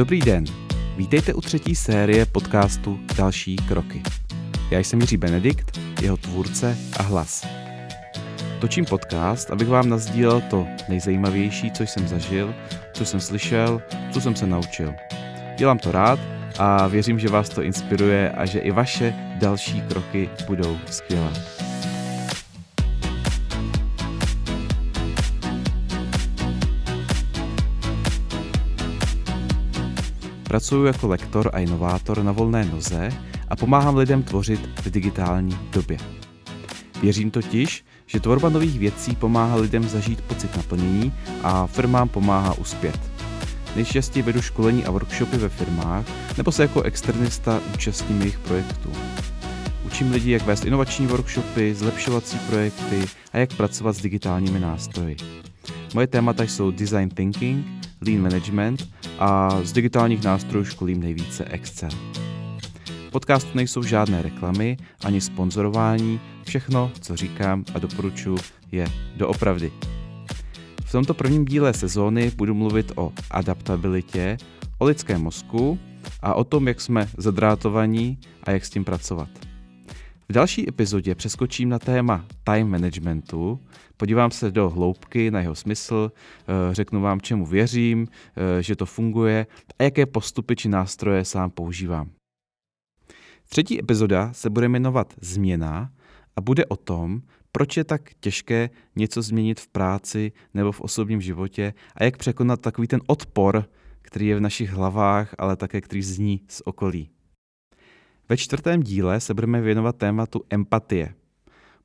Dobrý den, vítejte u třetí série podcastu Další kroky. Já jsem Jiří Benedikt, jeho tvůrce a hlas. Točím podcast, abych vám nazdílel to nejzajímavější, co jsem zažil, co jsem slyšel, co jsem se naučil. Dělám to rád a věřím, že vás to inspiruje a že i vaše další kroky budou skvělé. Pracuji jako lektor a inovátor na volné noze a pomáhám lidem tvořit v digitální době. Věřím totiž, že tvorba nových věcí pomáhá lidem zažít pocit naplnění a firmám pomáhá uspět. Nejčastěji vedu školení a workshopy ve firmách nebo se jako externista účastním jejich projektů. Učím lidi, jak vést inovační workshopy, zlepšovací projekty a jak pracovat s digitálními nástroji. Moje témata jsou design thinking, lean management a z digitálních nástrojů školím nejvíce Excel. Podcastu nejsou žádné reklamy ani sponzorování, všechno, co říkám a doporučuji, je doopravdy. V tomto prvním díle sezóny budu mluvit o adaptabilitě, o lidském mozku a o tom, jak jsme zadrátovaní a jak s tím pracovat. V další epizodě přeskočím na téma time managementu, podívám se do hloubky na jeho smysl, eh, řeknu vám, čemu věřím, eh, že to funguje a jaké postupy či nástroje sám používám. Třetí epizoda se bude jmenovat Změna a bude o tom, proč je tak těžké něco změnit v práci nebo v osobním životě a jak překonat takový ten odpor, který je v našich hlavách, ale také který zní z okolí. Ve čtvrtém díle se budeme věnovat tématu empatie.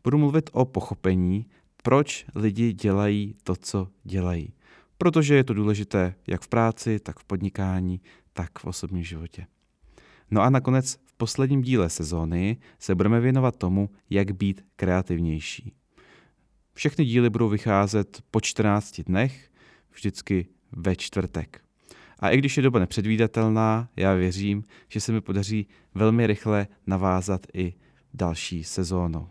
Budu mluvit o pochopení, proč lidi dělají to, co dělají. Protože je to důležité jak v práci, tak v podnikání, tak v osobním životě. No a nakonec v posledním díle sezóny se budeme věnovat tomu, jak být kreativnější. Všechny díly budou vycházet po 14 dnech, vždycky ve čtvrtek. A i když je doba nepředvídatelná, já věřím, že se mi podaří velmi rychle navázat i další sezónu.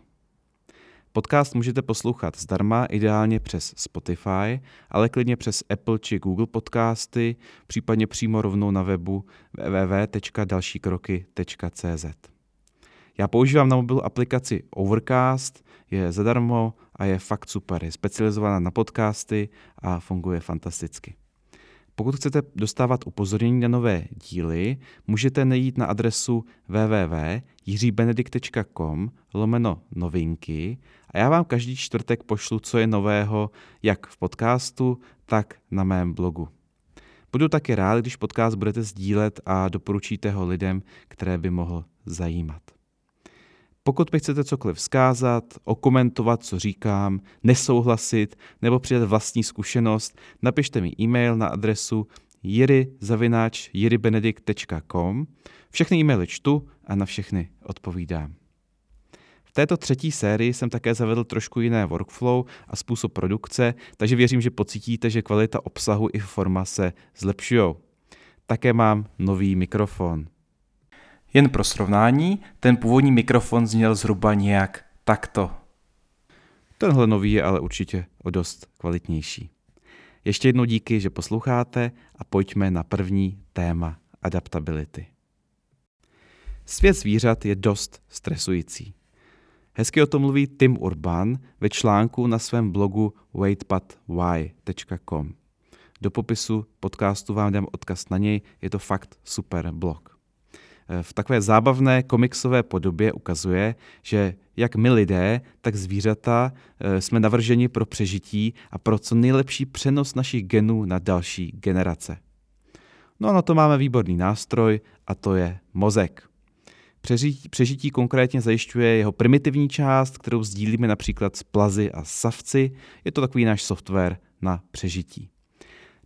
Podcast můžete poslouchat zdarma, ideálně přes Spotify, ale klidně přes Apple či Google podcasty, případně přímo rovnou na webu www.dalšíkroky.cz. Já používám na mobilu aplikaci Overcast, je zadarmo a je fakt super. Je specializovaná na podcasty a funguje fantasticky. Pokud chcete dostávat upozornění na nové díly, můžete nejít na adresu www.jiřibenedikt.com lomeno novinky a já vám každý čtvrtek pošlu, co je nového, jak v podcastu, tak na mém blogu. Budu taky rád, když podcast budete sdílet a doporučíte ho lidem, které by mohl zajímat. Pokud mi chcete cokoliv vzkázat, okomentovat, co říkám, nesouhlasit nebo přidat vlastní zkušenost, napište mi e-mail na adresu jiry.jirybenedikt.com. Všechny e-maily čtu a na všechny odpovídám. V této třetí sérii jsem také zavedl trošku jiné workflow a způsob produkce, takže věřím, že pocítíte, že kvalita obsahu i forma se zlepšují. Také mám nový mikrofon. Jen pro srovnání, ten původní mikrofon zněl zhruba nějak takto. Tenhle nový je ale určitě o dost kvalitnější. Ještě jednou díky, že posloucháte a pojďme na první téma adaptability. Svět zvířat je dost stresující. Hezky o tom mluví Tim Urban ve článku na svém blogu waitbutwhy.com. Do popisu podcastu vám dám odkaz na něj, je to fakt super blog v takové zábavné komiksové podobě ukazuje, že jak my lidé, tak zvířata eh, jsme navrženi pro přežití a pro co nejlepší přenos našich genů na další generace. No a na to máme výborný nástroj a to je mozek. Přežití, přežití konkrétně zajišťuje jeho primitivní část, kterou sdílíme například s plazy a savci. Je to takový náš software na přežití.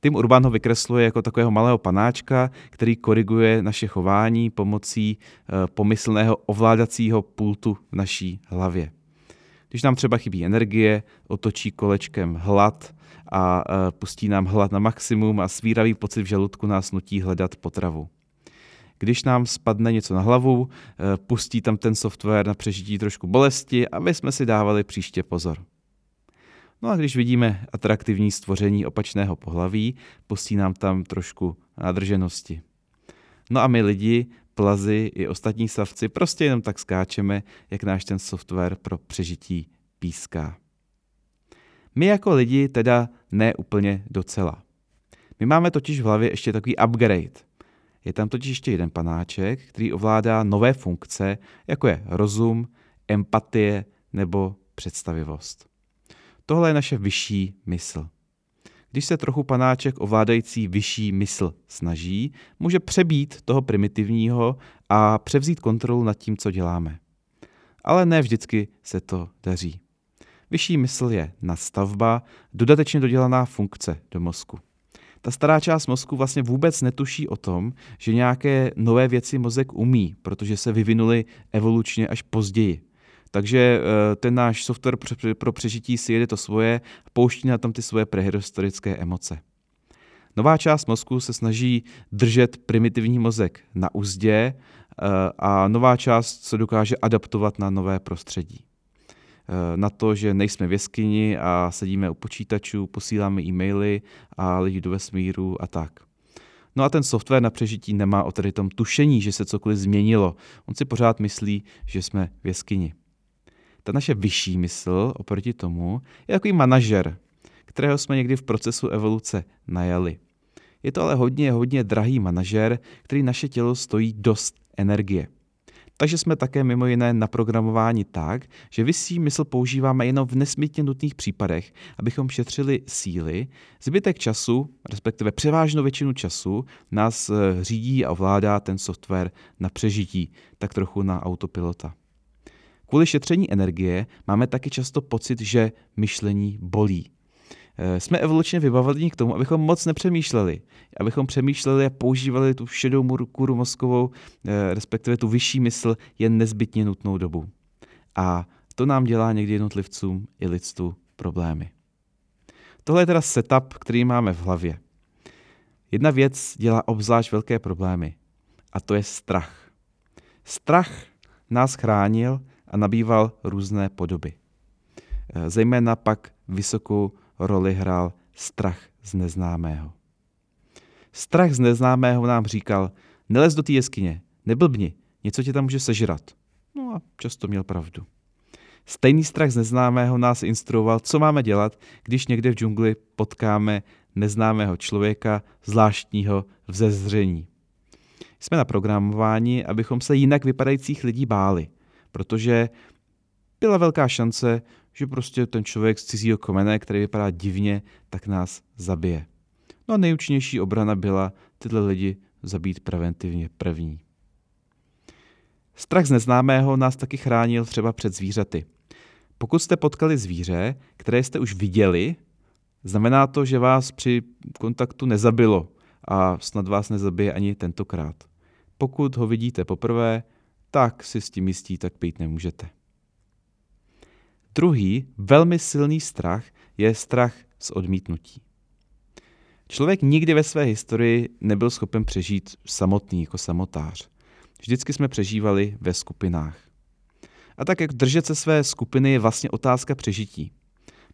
Tim Urban ho vykresluje jako takového malého panáčka, který koriguje naše chování pomocí eh, pomyslného ovládacího pultu v naší hlavě. Když nám třeba chybí energie, otočí kolečkem hlad a eh, pustí nám hlad na maximum a svíravý pocit v žaludku nás nutí hledat potravu. Když nám spadne něco na hlavu, eh, pustí tam ten software na přežití trošku bolesti, aby jsme si dávali příště pozor. No a když vidíme atraktivní stvoření opačného pohlaví, pustí nám tam trošku nadrženosti. No a my lidi, plazy i ostatní savci prostě jenom tak skáčeme, jak náš ten software pro přežití píská. My jako lidi teda ne úplně docela. My máme totiž v hlavě ještě takový upgrade. Je tam totiž ještě jeden panáček, který ovládá nové funkce, jako je rozum, empatie nebo představivost. Tohle je naše vyšší mysl. Když se trochu panáček ovládající vyšší mysl snaží, může přebít toho primitivního a převzít kontrolu nad tím, co děláme. Ale ne vždycky se to daří. Vyšší mysl je nastavba, dodatečně dodělaná funkce do mozku. Ta stará část mozku vlastně vůbec netuší o tom, že nějaké nové věci mozek umí, protože se vyvinuly evolučně až později. Takže eh, ten náš software pro přežití si jede to svoje, pouští na tam ty svoje prehistorické emoce. Nová část mozku se snaží držet primitivní mozek na úzdě eh, a nová část se dokáže adaptovat na nové prostředí. Eh, na to, že nejsme v jeskyni a sedíme u počítačů, posíláme e-maily a lidi do vesmíru a tak. No a ten software na přežití nemá o tady tom tušení, že se cokoliv změnilo. On si pořád myslí, že jsme v jeskyni. Ta naše vyšší mysl oproti tomu je takový manažer, kterého jsme někdy v procesu evoluce najali. Je to ale hodně, hodně drahý manažer, který naše tělo stojí dost energie. Takže jsme také mimo jiné naprogramováni tak, že vysí mysl používáme jenom v nesmítně nutných případech, abychom šetřili síly. Zbytek času, respektive převážnou většinu času, nás eh, řídí a ovládá ten software na přežití, tak trochu na autopilota. Kvůli šetření energie máme taky často pocit, že myšlení bolí. Eh, jsme evolučně vybaveni k tomu, abychom moc nepřemýšleli. Abychom přemýšleli a používali tu šedou kůru mozkovou, eh, respektive tu vyšší mysl, jen nezbytně nutnou dobu. A to nám dělá někdy jednotlivcům i lidstvu problémy. Tohle je teda setup, který máme v hlavě. Jedna věc dělá obzvlášť velké problémy a to je strach. Strach nás chránil a nabýval různé podoby. Eh, zejména pak vysokou roli hrál strach z neznámého. Strach z neznámého nám říkal, nelez do té jeskyně, neblbni, něco tě tam může sežrat. No a často měl pravdu. Stejný strach z neznámého nás instruoval, co máme dělat, když někde v džungli potkáme neznámého člověka, zvláštního vzezření. Jsme na programování, abychom se jinak vypadajících lidí báli, protože byla velká šance, že prostě ten člověk z cizího komene, který vypadá divně, tak nás zabije. No a nejúčinnější obrana byla tyhle lidi zabít preventivně první. Strach z neznámého nás taky chránil třeba před zvířaty. Pokud jste potkali zvíře, které jste už viděli, znamená to, že vás při kontaktu nezabilo a snad vás nezabije ani tentokrát. Pokud ho vidíte poprvé, tak si s tím jistí tak pít nemůžete. Druhý, velmi silný strach je strach z odmítnutí. Člověk nikdy ve své historii nebyl schopen přežít samotný jako samotář. Vždycky jsme přežívali ve skupinách. A tak jak držet se své skupiny je vlastně otázka přežití.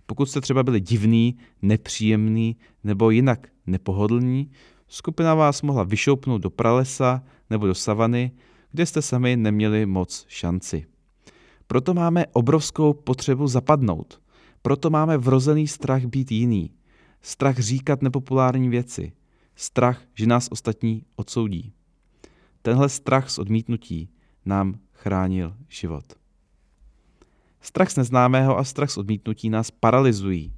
Pokud jste třeba byli divný, nepříjemný nebo jinak nepohodlní, skupina vás mohla vyšoupnout do pralesa nebo do savany, kde jste sami neměli moc šanci. Proto máme obrovskou potřebu zapadnout. Proto máme vrozený strach být jiný. Strach říkat nepopulární věci. Strach, že nás ostatní odsoudí. Tenhle strach z odmítnutí nám chránil život. Strach z neznámého a strach z odmítnutí nás paralyzují.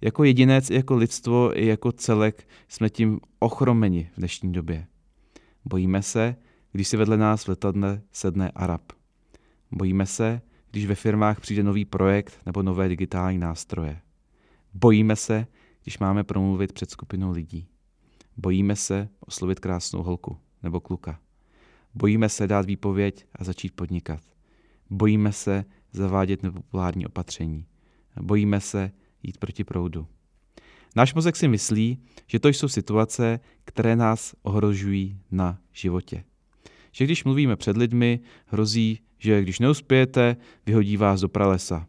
Jako jedinec, jako lidstvo i jako celek jsme tím ochromeni v dnešní době. Bojíme se, když si vedle nás v letadle sedne Arab. Bojíme se, když ve firmách přijde nový projekt nebo nové digitální nástroje. Bojíme se, když máme promluvit před skupinou lidí. Bojíme se oslovit krásnou holku nebo kluka. Bojíme se dát výpověď a začít podnikat. Bojíme se zavádět nepopulární opatření. Bojíme se jít proti proudu. Náš mozek si myslí, že to jsou situace, které nás ohrožují na životě. Že když mluvíme před lidmi, hrozí, že když neuspějete, vyhodí vás do pralesa.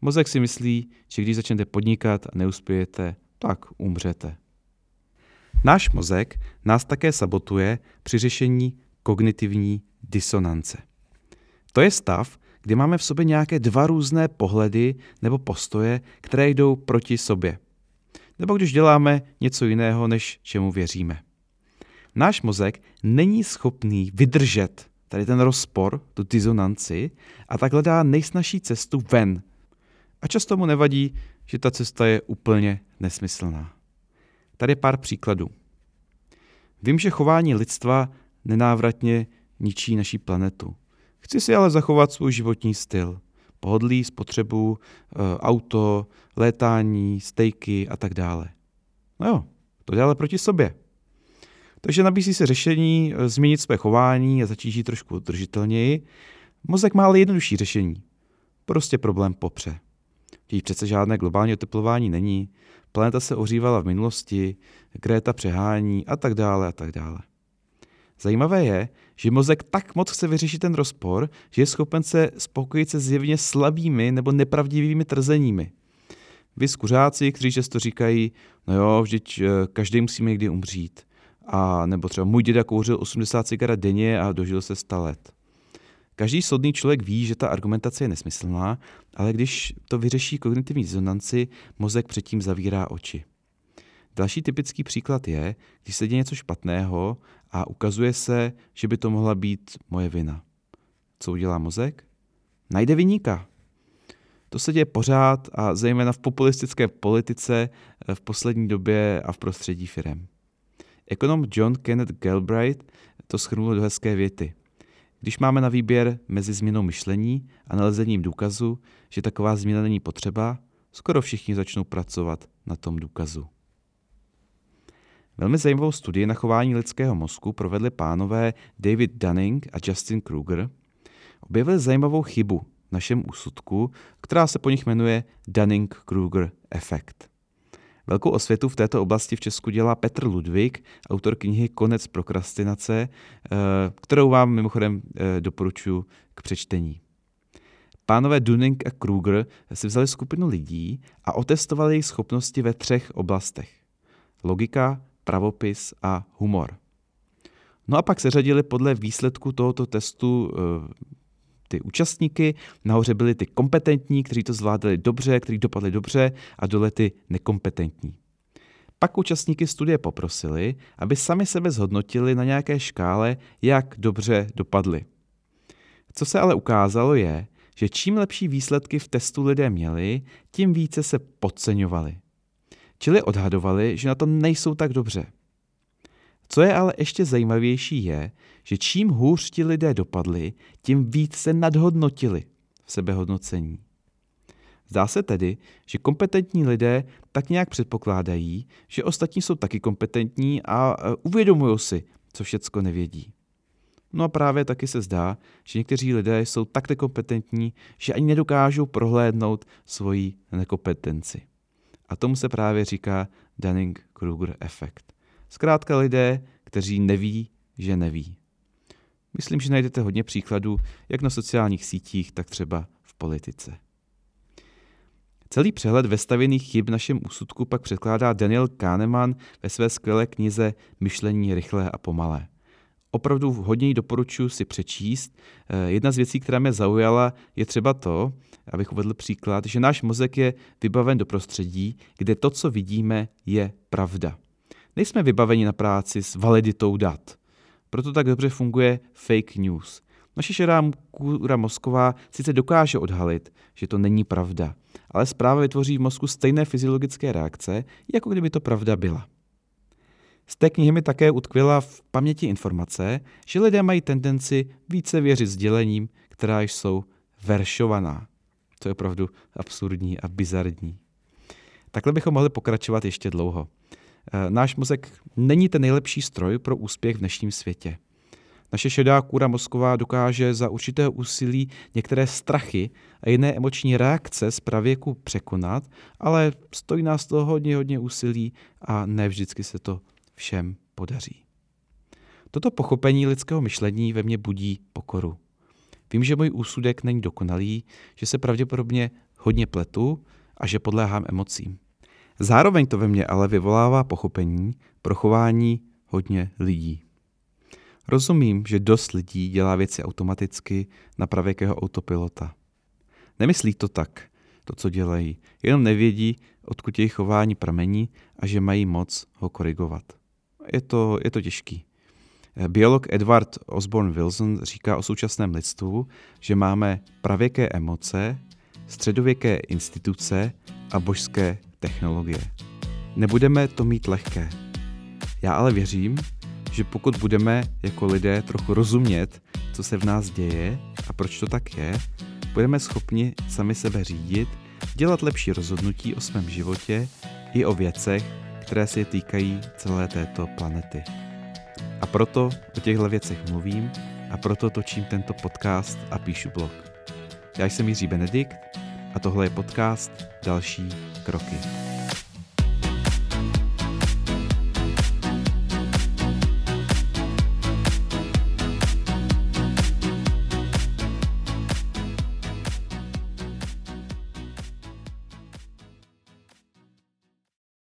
Mozek si myslí, že když začnete podnikat a neuspějete, tak umřete. Náš mozek nás také sabotuje při řešení kognitivní disonance. To je stav, kdy máme v sobě nějaké dva různé pohledy nebo postoje, které jdou proti sobě. Nebo když děláme něco jiného, než čemu věříme. Náš mozek není schopný vydržet tady ten rozpor, tu disonanci a tak hledá nejsnažší cestu ven. A často mu nevadí, že ta cesta je úplně nesmyslná. Tady je pár příkladů. Vím, že chování lidstva nenávratně ničí naší planetu. Chci si ale zachovat svůj životní styl. Pohodlí, spotřebu, eh, auto, létání, stejky a tak dále. No jo, to dělá proti sobě. Takže nabízí se řešení eh, změnit své chování a začít žít trošku udržitelněji. Mozek má ale jednodušší řešení. Prostě problém popře. Teď přece žádné globální oteplování není, planeta se ohřívala v minulosti, Greta přehání a tak dále a tak dále. Zajímavé je, že mozek tak moc chce vyřešit ten rozpor, že je schopen se spokojit se zjevně slabými nebo nepravdivými trzeními. Vy skuřáci, kteří často říkají, no jo, vždyť eh, každý musíme někdy umřít. A nebo třeba můj děda kouřil 80 cigaret denně a dožil se 100 let. Každý soudný člověk ví, že ta argumentace je nesmyslná, ale když to vyřeší kognitivní disonanci, mozek předtím zavírá oči. Další typický příklad je, když se děje něco špatného a ukazuje se, že by to mohla být moje vina. Co udělá mozek? Najde viníka. To se děje pořád a zejména v populistické politice eh, v poslední době a v prostředí firem. Ekonom John Kenneth Galbraith to schrnul do hezké věty. Když máme na výběr mezi změnou myšlení a nalezením důkazu, že taková změna není potřeba, skoro všichni začnou pracovat na tom důkazu. Velmi zajímavou studii na chování lidského mozku provedli pánové David Dunning a Justin Kruger. Objevili zajímavou chybu v našem úsudku, která se po nich jmenuje Dunning-Kruger efekt. Velkou osvětu v této oblasti v Česku dělá Petr Ludvík, autor knihy Konec prokrastinace, eh, kterou vám mimochodem eh, doporučuji k přečtení. Pánové Dunning a Kruger si vzali skupinu lidí a otestovali jejich schopnosti ve třech oblastech. Logika, pravopis a humor. No a pak se řadili podle výsledku tohoto testu eh, ty účastníky. Nahoře byli ty kompetentní, kteří to zvládali dobře, kteří dopadli dobře a dole ty nekompetentní. Pak účastníky studie poprosili, aby sami sebe zhodnotili na nějaké škále, jak dobře dopadli. Co se ale ukázalo je, že čím lepší výsledky v testu lidé měli, tím více se podceňovali. Čili odhadovali, že na tom nejsou tak dobře. Co je ale ještě zajímavější je, že čím hůř ti lidé dopadli, tím víc se nadhodnotili v sebehodnocení. Zdá se tedy, že kompetentní lidé tak nějak předpokládají, že ostatní jsou taky kompetentní a e, uvědomují si, co všecko nevědí. No a právě taky se zdá, že někteří lidé jsou tak nekompetentní, že ani nedokážou prohlédnout svoji nekompetenci. A tomu se právě říká Dunning-Kruger efekt. Zkrátka lidé, kteří neví, že neví. Myslím, že najdete hodně příkladů, jak na sociálních sítích, tak třeba v politice. Celý přehled vestavěných chyb našem úsudku pak předkládá Daniel Kahneman ve své skvělé knize Myšlení rychlé a pomalé. Opravdu hodně ji doporučuji si přečíst. Eh, jedna z věcí, která mě zaujala, je třeba to, abych uvedl příklad, že náš mozek je vybaven do prostředí, kde to, co vidíme, je pravda. Nejsme vybaveni na práci s validitou dat. Proto tak dobře funguje fake news. Naše šedá kůra mozková sice dokáže odhalit, že to není pravda, ale zpráva vytvoří v mozku stejné fyziologické reakce, jako kdyby to pravda byla. Z té knihy mi také utkvěla v paměti informace, že lidé mají tendenci více věřit sdělením, která jsou veršovaná. To je opravdu absurdní a bizarní. Takhle bychom mohli pokračovat ještě dlouho. Eh, náš mozek není ten nejlepší stroj pro úspěch v dnešním světě. Naše šedá kůra mozková dokáže za určitého úsilí některé strachy a jiné emoční reakce z pravěku překonat, ale stojí nás to hodně, hodně úsilí a ne vždycky se to všem podaří. Toto pochopení lidského myšlení ve mně budí pokoru. Vím, že můj úsudek není dokonalý, že se pravděpodobně hodně pletu a že podléhám emocím. Zároveň to ve mně ale vyvolává pochopení pro chování hodně lidí. Rozumím, že dost lidí dělá věci automaticky na pravěkého autopilota. Nemyslí to tak, to, co dělají, jenom nevědí, odkud jejich chování pramení a že mají moc ho korigovat. Je to, je to těžký. Biolog Edward Osborne Wilson říká o současném lidstvu, že máme pravěké emoce, středověké instituce a božské technologie. Nebudeme to mít lehké. Já ale věřím, že pokud budeme jako lidé trochu rozumět, co se v nás děje a proč to tak je, budeme schopni sami sebe řídit, dělat lepší rozhodnutí o svém životě i o věcech, které se týkají celé této planety. A proto o těchto věcech mluvím a proto točím tento podcast a píšu blog. Já jsem Jiří Benedikt a tohle je podcast Další kroky.